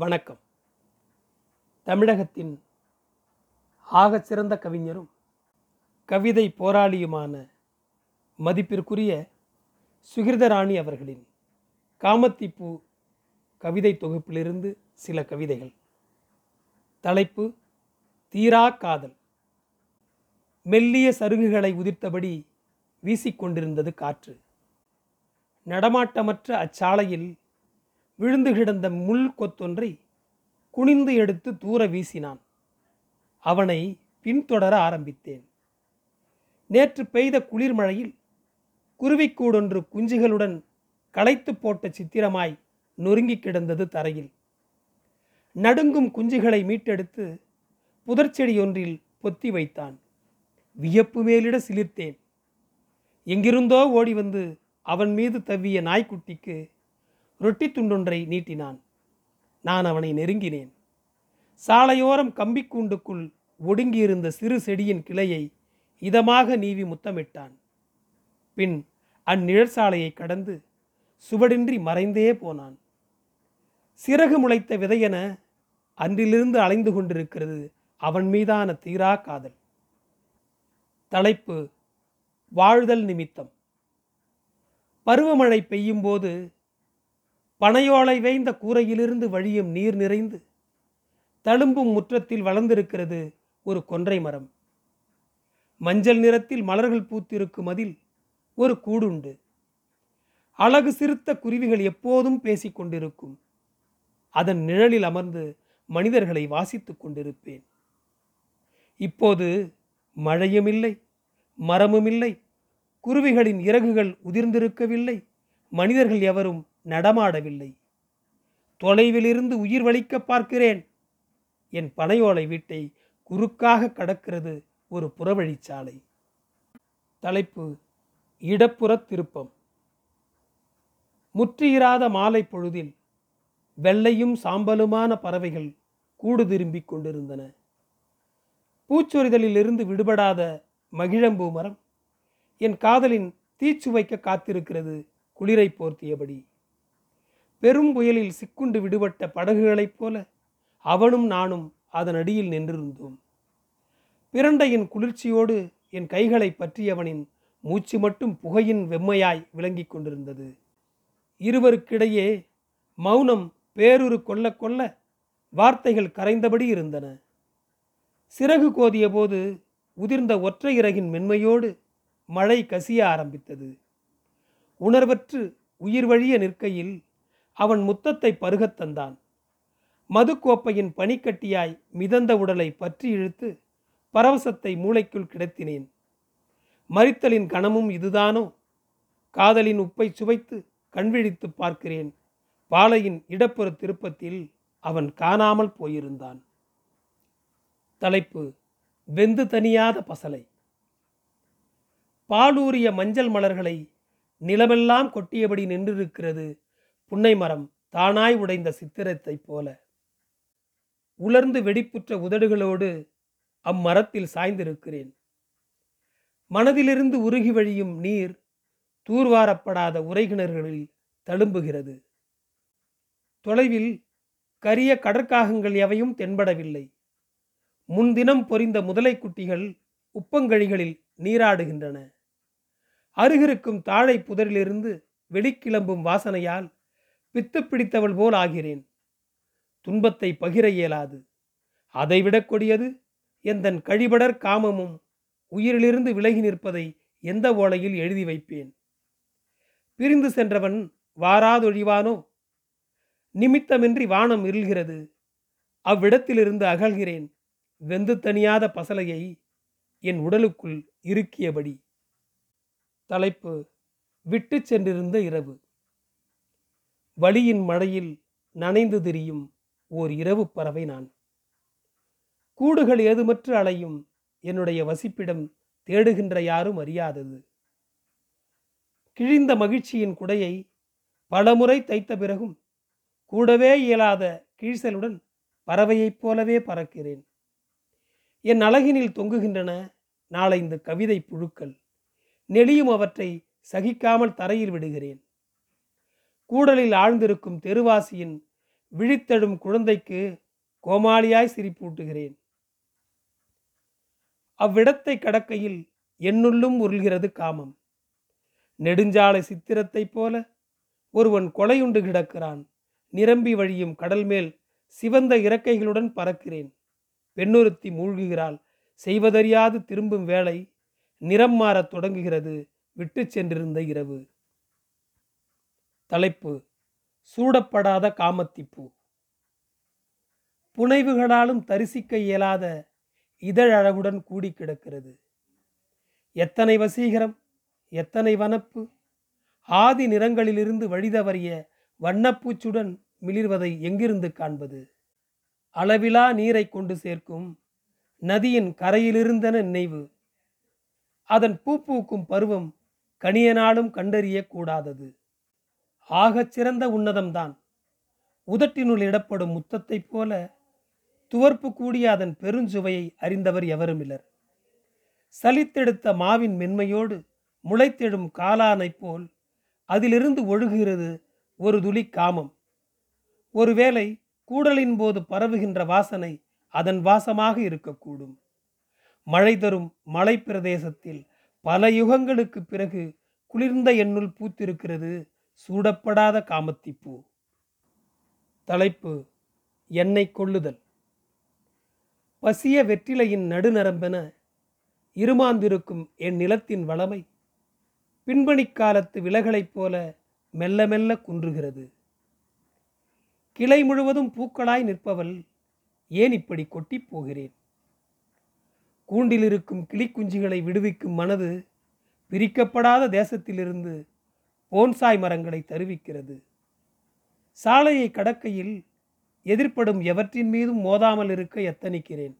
வணக்கம். தமிழகத்தின் ஆகச் சிறந்த கவிஞரும் கவிதை போராளியுமான மதிப்பிற்குரிய சுகிர்தராணி அவர்களின் காமத்திப்பூ கவிதை தொகுப்பிலிருந்து சில கவிதைகள். தலைப்பு தீரா காதல். மெல்லிய சருகுகளை உதிர்த்தபடி வீசிக்கொண்டிருந்தது காற்று. நடமாட்டமற்ற அச்சாலையில் விழுந்து கிடந்த முள் கொத்தொன்றை குனிந்து எடுத்து தூர வீசினான். அவனை பின்தொடர ஆரம்பித்தேன். நேற்று பெய்த குளிர்மழையில் குருவிக்கூடொன்று குஞ்சுகளுடன் களைத்து போட்ட சித்திரமாய் நொறுங்கி கிடந்தது தரையில். நடுங்கும் குஞ்சுகளை மீட்டெடுத்து புதர்ச்செடி ஒன்றில் பொத்தி வைத்தான். வியப்பு மேலிட சிலிர்த்தேன். எங்கிருந்தோ ஓடி வந்து அவன் மீது தவ்விய நாய்க்குட்டிக்கு ரொட்டி துண்டொன்றை நீட்டினான். நான் அவனை நெருங்கினேன். சாலையோரம் கம்பிக்கூண்டுக்குள் ஒடுங்கியிருந்த சிறு செடியின் கிளையை இதமாக நீவி முத்தமிட்டான். பின் அந்நிழற்சாலையை கடந்து சுவடின்றி மறைந்தே போனான். சிறகு முளைத்த விதையென அன்றிலிருந்து அலைந்து கொண்டிருக்கிறது அவன் மீதான தீரா காதல். தலைப்பு வாழ்தல் நிமித்தம். பருவமழை பெய்யும்போது பனையோலை வேய்ந்த கூரையிலிருந்து வழியும் நீர் நிறைந்து தழும்பும் முற்றத்தில் வளர்ந்திருக்கிறது ஒரு கொன்றை மரம். மஞ்சள் நிறத்தில் மலர்கள் பூத்திருக்கும் அதில் ஒரு கூடுண்டு. அழகு சிறுத்த குருவிகள் எப்போதும் பேசிக் கொண்டிருக்கும். அதன் நிழலில் அமர்ந்து மனிதர்களை வாசித்துக் கொண்டிருப்பேன். இப்போது மழையும் இல்லை மரமும் இல்லை குருவிகளின் இறகுகள் உதிர்ந்திருக்கவில்லை மனிதர்கள் எவரும் நடமாடவில்லை. தொலைவிலிருந்து உயிர் வலிக்க பார்க்கிறேன். என் பனையோலை வீட்டை குறுக்காக கடக்கிறது ஒரு புறவழிச்சாலை தலைப்பு இடப்புற திருப்பம். முற்றியிராத மாலை பொழுதில் வெள்ளையும் சாம்பலுமான பறவைகள் கூடு திரும்பிக் கொண்டிருந்தன. பூச்சொரிதலிலிருந்து விடுபடாத மகிழம்பூ மரம் என் காதலின் தீச்சுவைக்க காத்திருக்கிறது குளிரை போர்த்தியபடி. பெரும் புயலில் சிக்குண்டு விடுபட்ட படகுகளைப் போல அவனும் நானும் அதன் அடியில் நின்றிருந்தோம். பிரண்டையின் குளிர்ச்சியோடு என் கைகளை பற்றியவனின் மூச்சு மட்டும் புகையின் வெம்மையாய் விளங்கிக் கொண்டிருந்தது. இருவருக்கிடையே மௌனம் பேருரு கொல்ல கொல்ல வார்த்தைகள் கரைந்தபடி இருந்தன. சிறகு கோதிய போது உதிர்ந்த ஒற்றை இறகின் மென்மையோடு மழை கசிய ஆரம்பித்தது. உணர்வற்று உயிர் வழிய நிற்கையில் அவன் முத்தத்தை பருகத் தந்தான். மதுக்கோப்பையின் பனிக்கட்டியாய் மிதந்த உடலை பற்றி இழுத்து பரவசத்தை மூளைக்குள் கிடத்தினேன். மறித்தலின் கணமும் இதுதானோ? காதலின் உப்பை சுவைத்து கண்விழித்து பார்க்கிறேன். பாலையின் இடப்புற திருப்பத்தில் அவன் காணாமல் போயிருந்தான். தலைப்பு வெந்து தனியாத பசலை. பாலூரிய மஞ்சள் மலர்களை நிலமெல்லாம் கொட்டியபடி நின்றிருக்கிறது புன்னை மரம் தானாய் உடைந்த சித்திரத்தைப் போல. உலர்ந்து வெடிப்புற்ற உதடுகளோடு அம்மரத்தில் சாய்ந்திருக்கிறேன். மனதிலிருந்து உருகி வழியும் நீர் தூர்வாரப்படாத உரைகிணறுகளில் தழும்புகிறது. தொலைவில் கரிய கடற்காகங்கள் எவையும் தென்படவில்லை. முன்தினம் பொரிந்த முதலை குட்டிகள் உப்பங்கழிகளில் நீராடுகின்றன. அருகிருக்கும் தாழை புதரிலிருந்து வெளிக்கிளம்பும் வாசனையால் பித்து பிடித்தவள் போல் ஆகிறேன். துன்பத்தை பகிர இயலாது. அதைவிட கொடியது எந்தன் கழிபடர் காமமும் உயிரிலிருந்து விலகி நிற்பதை எந்த ஓலையில் எழுதி வைப்பேன்? பிரிந்து சென்றவன் வாராதொழிவானோ நிமித்தமின்றி வானம் இருள்கிறது. அவ்விடத்திலிருந்து அகழ்கிறேன் வெந்து தனியாத பசலையை என் உடலுக்குள் இருக்கியபடி தலைப்பு விட்டு சென்றிருந்த இரவு. வழியின் மழையில் நனைந்து திரியும் ஓர் இரவு பறவை நான். கூடுகள் ஏதுமற்று அலையும் என்னுடைய வசிப்பிடம் தேடுகின்ற யாரும் அறியாதது. கிழிந்த மகிழ்ச்சியின் குடையை பலமுறை தைத்த பிறகும் கூடவே இயலாத கீழ்சலுடன் பறவையைப் போலவே பறக்கிறேன். என் அழகினில் தொங்குகின்றன நாளை இந்த கவிதை புழுக்கள். நெளியும் அவற்றை சகிக்காமல் தரையில் விடுகிறேன். கூடலில் ஆழ்ந்திருக்கும் தெருவாசியின் விழித்தெழும் குழந்தைக்கு கோமாளியாய் சிரிப்பூட்டுகிறேன். அவ்விடத்தை கடக்கையில் என்னுள்ளும் உருள்கிறது காமம். நெடுஞ்சாலை சித்திரத்தைப் போல ஒருவன் கொலையுண்டு கிடக்கிறான். நிரம்பி வழியும் கடல் மேல் சிவந்த இறக்கைகளுடன் பறக்கிறேன். பெண்ணுறுத்தி மூழ்குகிறாள். செய்வதறியாது திரும்பும் வேளை நிறம் மாறத் தொடங்குகிறது. விட்டு சென்றிருந்த இரவு. தலைப்பு சூடப்படாத காமத்திப்பூ. புனைவுகளாலும் தரிசிக்க இயலாத இதழழகுடன் கூடி கிடக்கிறது. எத்தனை வசீகரம் எத்தனை வனப்பு ஆதி நிறங்களிலிருந்து வழிதவறிய வண்ணப்பூச்சுடன் மிளிர்வதை எங்கிருந்து காண்பது? அளவிலா நீரை கொண்டு சேர்க்கும் நதியின் கரையிலிருந்தன நினைவு. அதன் பூ பூக்கும் பருவம் கனியனாலும் கண்டறியக்கூடாதது ஆகச் சிறந்த உன்னதம்தான். உதட்டினுள் இடப்படும் முத்தத்தைப் போல துவர்ப்பு கூடிய அதன் பெருஞ்சுவையை அறிந்தவர் எவருமில்லர் சலித்தெடுத்த மாவின் மென்மையோடு முளைத்தெழும் காலானைப் போல் அதிலிருந்து ஒழுகுகிறது ஒரு துளி காமம். ஒருவேளை கூடலின் போது பரவுகின்ற வாசனை அதன் வாசமாக இருக்கக்கூடும். மழை தரும் மலை பிரதேசத்தில் பல யுகங்களுக்கு பிறகு குளிர்ந்த எண்ணுள் பூத்திருக்கிறது சூடப்படாத காமத்திப்பூ. தலைப்பு எண்ணெய் கொள்ளுதல். பசிய வெற்றிலையின் நடுநரம்பென இருமாந்திருக்கும் என் நிலத்தின் வளமை பின்பணிக் காலத்து விலகலைப் போல மெல்ல மெல்ல குன்றுகிறது. கிளை முழுவதும் பூக்களாய் நிற்பவள் ஏன் இப்படி கொட்டிப் போகிறேன்? கூண்டில் இருக்கும் கிளிக்குஞ்சிகளை விடுவிக்கும் மனது பிரிக்கப்படாத தேசத்திலிருந்து போன்சாய் மரங்களை தருவிக்கிறது. சாலையை கடக்கையில் எதிர்ப்படும் எவற்றின் மீதும் மோதாமல் இருக்க எத்தனிக்கிறேன்?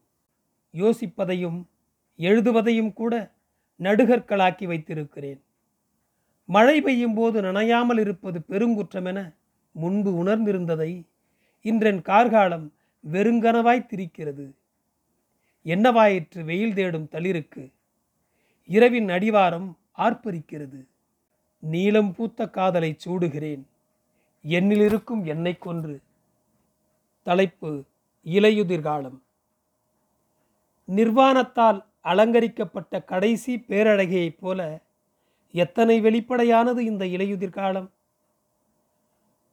யோசிப்பதையும் எழுதுவதையும் கூட நடுகற்களாக்கி வைத்திருக்கிறேன். மழை பெய்யும் போது நனையாமல் இருப்பது பெருங்குற்றமென முன்பு உணர்ந்திருந்ததை இன்றென் கார்காலம் வெறுங்கனவாய் திரிக்கிறது. என்னவாயிற்று வெயில் தேடும் தளிருக்கு. இரவின் அடிவாரம் ஆர்ப்பரிக்கிறது. நீலம் பூத்த காதலை சூடுகிறேன். என்னிலிருக்கும் என்னை கொன்று. தலைப்பு இலையுதிர்காலம் நிர்வாணத்தால் அலங்கரிக்கப்பட்ட கடைசி பேரழகையைப் போல எத்தனை வெளிப்படையானது இந்த இலையுதிர்காலம்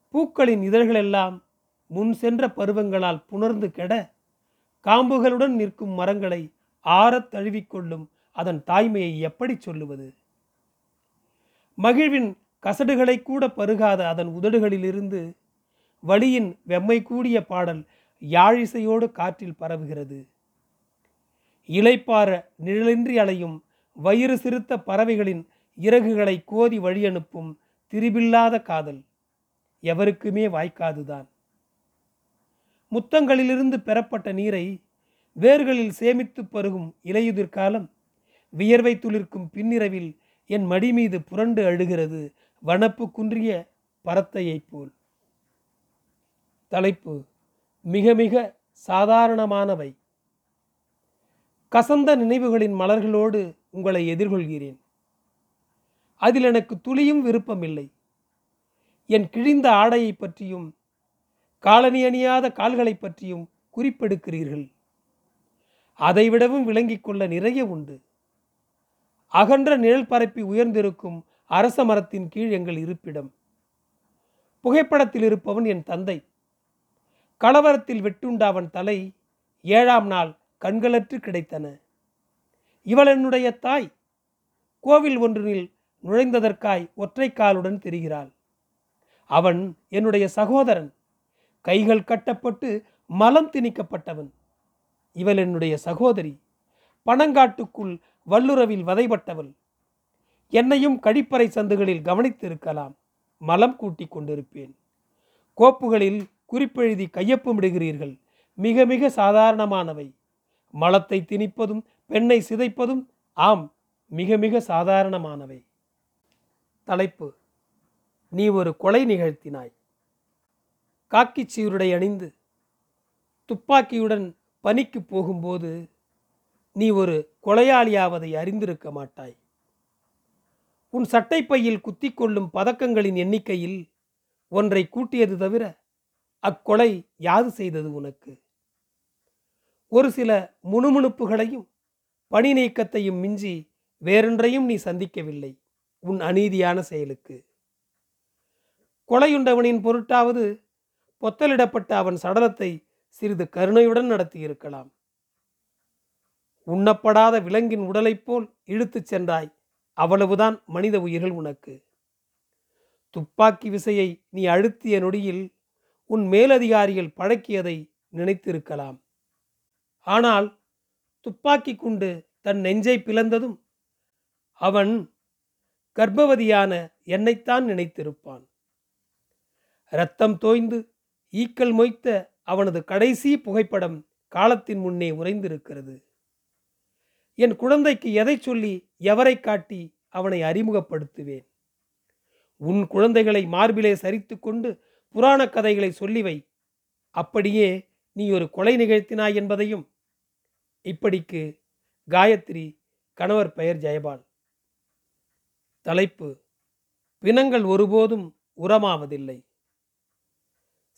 பூக்களின் இதழ்களெல்லாம் முன் சென்ற பருவங்களால் புணர்ந்து கெட காம்புகளுடன் நிற்கும் மரங்களை ஆறத் தழுவிக்கொள்ளும் அதன் தாய்மையை எப்படி சொல்லுவது? மகிழ்வின் கசடுகளை கூட பருகாத அதன் உதடுகளிலிருந்து வழியின் வெம்மை கூடிய பாடல் யாழிசையோடு காற்றில் பரவுகிறது. இலைப்பார நிழலின்றி அலையும் வயிறு சிறுத்த பறவைகளின் இறகுகளை கோதி வழியனுப்பும் திரிபில்லாத காதல் எவருக்குமே வாய்க்காதுதான். முத்தங்களிலிருந்து பெறப்பட்ட நீரை வேர்களில் சேமித்து பருகும் இலையுதிர் காலம் வியர்வை துளிர்க்கும் பின்னிரவில் என் மடி மீது புரண்டு அழுகிறது. வனப்பு குன்றிய பரத்தையைப் போல். தலைப்பு மிக மிக சாதாரணமானவை. கசந்த நினைவுகளின் மலர்களோடு உங்களை எதிர்கொள்கிறேன். அதில் எனக்கு துளியும் விருப்பமில்லை. என் கிழிந்த ஆடையை பற்றியும் காலனி அணியாத கால்களை பற்றியும் குறிப்பெடுக்கிறீர்கள். அதைவிடவும் விளங்கிக் கொள்ள நிறைய உண்டு. அகன்ற நிழல் பரப்பி உயர்ந்திருக்கும் அரச மரத்தின் கீழ் எங்கள் இருப்பிடம். புகைப்படத்தில் இருப்பவன் என் தந்தை. கலவரத்தில் வெட்டுண்ட அவன் தலை ஏழாம் நாள் கண்களற்று கிடைத்தன. இவள் என்னுடைய தாய். கோவில் ஒன்றினில் நுழைந்ததற்காய் ஒற்றை காலுடன் தெரிகிறாள். அவன் என்னுடைய சகோதரன். கைகள் கட்டப்பட்டு மலம் திணிக்கப்பட்டவன். இவள் என்னுடைய சகோதரி. பனங்காட்டுக்குள் வல்லுறவில் வதைப்பட்டவள் என்னையும் கழிப்பறை சந்துகளில் கவனித்திருக்கலாம். மலம் கூட்டிக் கொண்டிருப்பேன். கோப்புகளில் குறிப்பெழுதி கையொப்பமிடுகிறீர்கள். மிக மிக சாதாரணமானவை. மலத்தை திணிப்பதும் பெண்ணை சிதைப்பதும் ஆம் மிக மிக சாதாரணமானவை. தலைப்பு. நீ ஒரு கொலை நிகழ்த்தினாய். காக்கிச் சீருடை அணிந்து துப்பாக்கியுடன் பணிக்கு போகும்போது நீ ஒரு கொலையாளியாவதை அறிந்திருக்க மாட்டாய். உன் சட்டைப்பையில் குத்தி கொள்ளும் பதக்கங்களின் எண்ணிக்கையில் ஒன்றை கூட்டியது தவிர அக்கொலை யாது செய்தது உனக்கு? ஒரு சில முணுமுணுப்புகளையும் பணி நீக்கத்தையும் மிஞ்சி வேறொன்றையும் நீ சந்திக்கவில்லை உன் அநீதியான செயலுக்கு. கொலையுண்டவனின் பொருட்டாவது பொத்தலிடப்பட்ட அவன் சடலத்தை சிறிது கருணையுடன் நடத்தியிருக்கலாம். உண்ணப்படாத விலங்கின் உடலைப் போல் இழுத்துச் சென்றாய். அவ்வளவுதான் மனித உயிர்கள் உனக்கு. துப்பாக்கி விசையை நீ அழுத்திய நொடியில் உன் மேலதிகாரிகள் பழக்கியதை நினைத்திருக்கலாம். ஆனால் துப்பாக்கி குண்டு தன் நெஞ்சை பிளந்ததும் அவன் கர்ப்பவதியான என்னைத்தான் நினைத்திருப்பான். இரத்தம் தோய்ந்து ஈக்கள் மொய்த்த அவனது கடைசி புகைப்படம் காலத்தின் முன்னே உறைந்திருக்கிறது. என் குழந்தைக்கு எதை சொல்லி எவரை காட்டி அவனை அறிமுகப்படுத்துவேன்? உன் குழந்தைகளை மார்பிலே சரித்து கொண்டு புராண கதைகளை சொல்லிவை அப்படியே நீ ஒரு கொலை நிகழ்த்தினாய் என்பதையும். இப்படிக்கு காயத்ரி கணவர் பெயர் ஜெயபால். தலைப்பு பிணங்கள் ஒருபோதும் உரமாவதில்லை.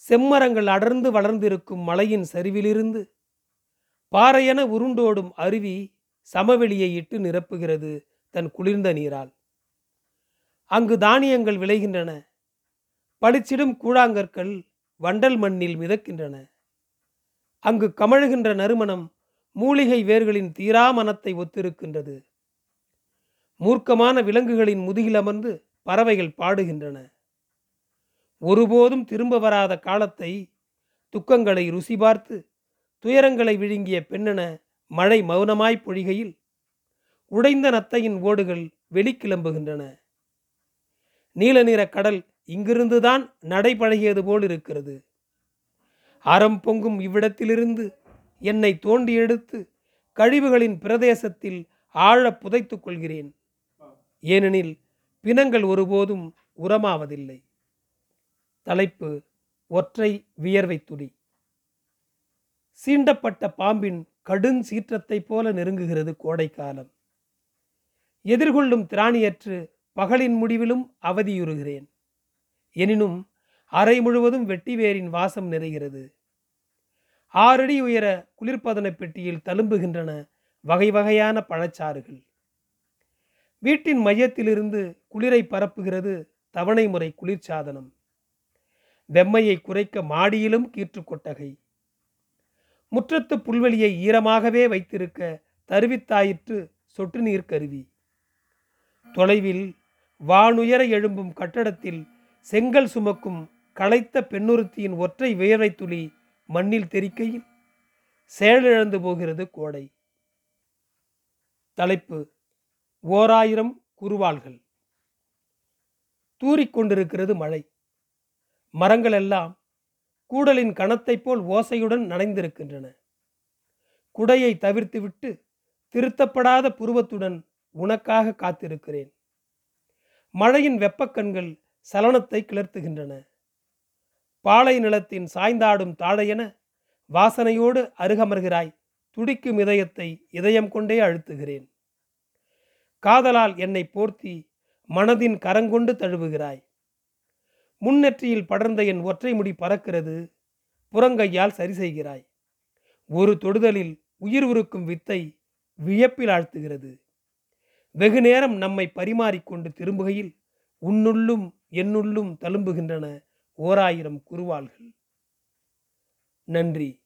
செம்மரங்கள் அடர்ந்து வளர்ந்திருக்கும் மலையின் சரிவிலிருந்து பாறையென உருண்டோடும் அருவி சமவெளியை இட்டு நிரப்புகிறது தன் குளிர்ந்த நீரால். அங்கு தானியங்கள் விளைகின்றன. பளிச்சிடும் கூழாங்கற்கள் வண்டல் மண்ணில் மிதக்கின்றன. அங்கு கமழுகின்ற நறுமணம் மூலிகை வேர்களின் தீரா மனத்தை ஒத்திருக்கின்றது. மூர்க்கமான விலங்குகளின் முதுகில் அமர்ந்து பறவைகள் பாடுகின்றன. ஒருபோதும் திரும்ப வராத காலத்தை துக்கங்களை ருசி பார்த்து துயரங்களை விழுங்கிய பெண்ணென மழை மௌனமாய் பொழிகையில் உடைந்த நத்தையின் ஓடுகள் வெளிக்கிளம்புகின்றன. நீல நிற கடல் இங்கிருந்துதான் நடைபழகியது போல் இருக்கிறது. அறம் பொங்கும் இவ்விடத்திலிருந்து என்னை தோண்டி எடுத்து கழிவுகளின் பிரதேசத்தில் ஆழ புதைத்துக் கொள்கிறேன். ஏனெனில் பிணங்கள் ஒருபோதும் உரமாவதில்லை. தலைப்பு ஒற்றை வியர்வை துடி. சீண்டப்பட்ட பாம்பின் கடும் சீற்றத்தைப் போல நெருங்குகிறது கோடைக்காலம். எதிர்கொள்ளும் திராணியற்று பகலின் முடிவிலும் அவதியுறுகிறேன். எனினும் அறை முழுவதும் வெட்டிவேரின் வாசம் நிறைகிறது. ஆறடி உயர குளிர்பதன பெட்டியில் தழும்புகின்றன வகை வகையான பழச்சாறுகள். வீட்டின் மையத்திலிருந்து குளிரை பரப்புகிறது தவணை முறை குளிர்சாதனம். வெம்மையை குறைக்க மாடியிலும் கீற்று கொட்டகை. முற்றத்து புல்வெளியை ஈரமாகவே வைத்திருக்க தருவித்தாயிற்று சொட்டு நீர் கருவி. தொலைவில் வானுயர எழும்பும் கட்டடத்தில் செங்கல் சுமக்கும் களைத்த பெண்ணுறுத்தியின் ஒற்றை வியர்வை துளி மண்ணில் தெரிக்கையில் செயலிழந்து போகிறது கோடை. தலைப்பு ஓராயிரம் குருவாள்கள். தூறிக்கொண்டிருக்கிறது மழை. மரங்கள் எல்லாம் கூடலின் கணத்தைப் போல் ஓசையுடன் நனைந்திருக்கின்றன. குடையை தவிர்த்துவிட்டு திருத்தப்படாத புருவத்துடன் உனக்காக காத்திருக்கிறேன். மழையின் வெப்பக்கண்கள் சலனத்தை கிளர்த்துகின்றன. பாலை நிலத்தின் சாய்ந்தாடும் தாழையென வாசனையோடு அருகமர்கிறாய். துடிக்கும் இதயத்தை இதயம் கொண்டே அழுத்துகிறேன். காதலால் என்னை போர்த்தி மனதின் கரங்கொண்டு தழுவுகிறாய். முன்னெற்றியில் படர்ந்த என் ஒற்றை முடி பறக்கிறது. புறங்கையால் சரி செய்கிறாய். ஒரு தொடுதலில் உயிர் உருக்கும் வித்தை வியப்பில் ஆழ்த்துகிறது. வெகு நேரம் நம்மை பரிமாறிக்கொண்டு திரும்புகையில் உன்னுள்ளும் என்னுள்ளும் தழும்புகின்றன ஓராயிரம் குருவாள்கள். நன்றி.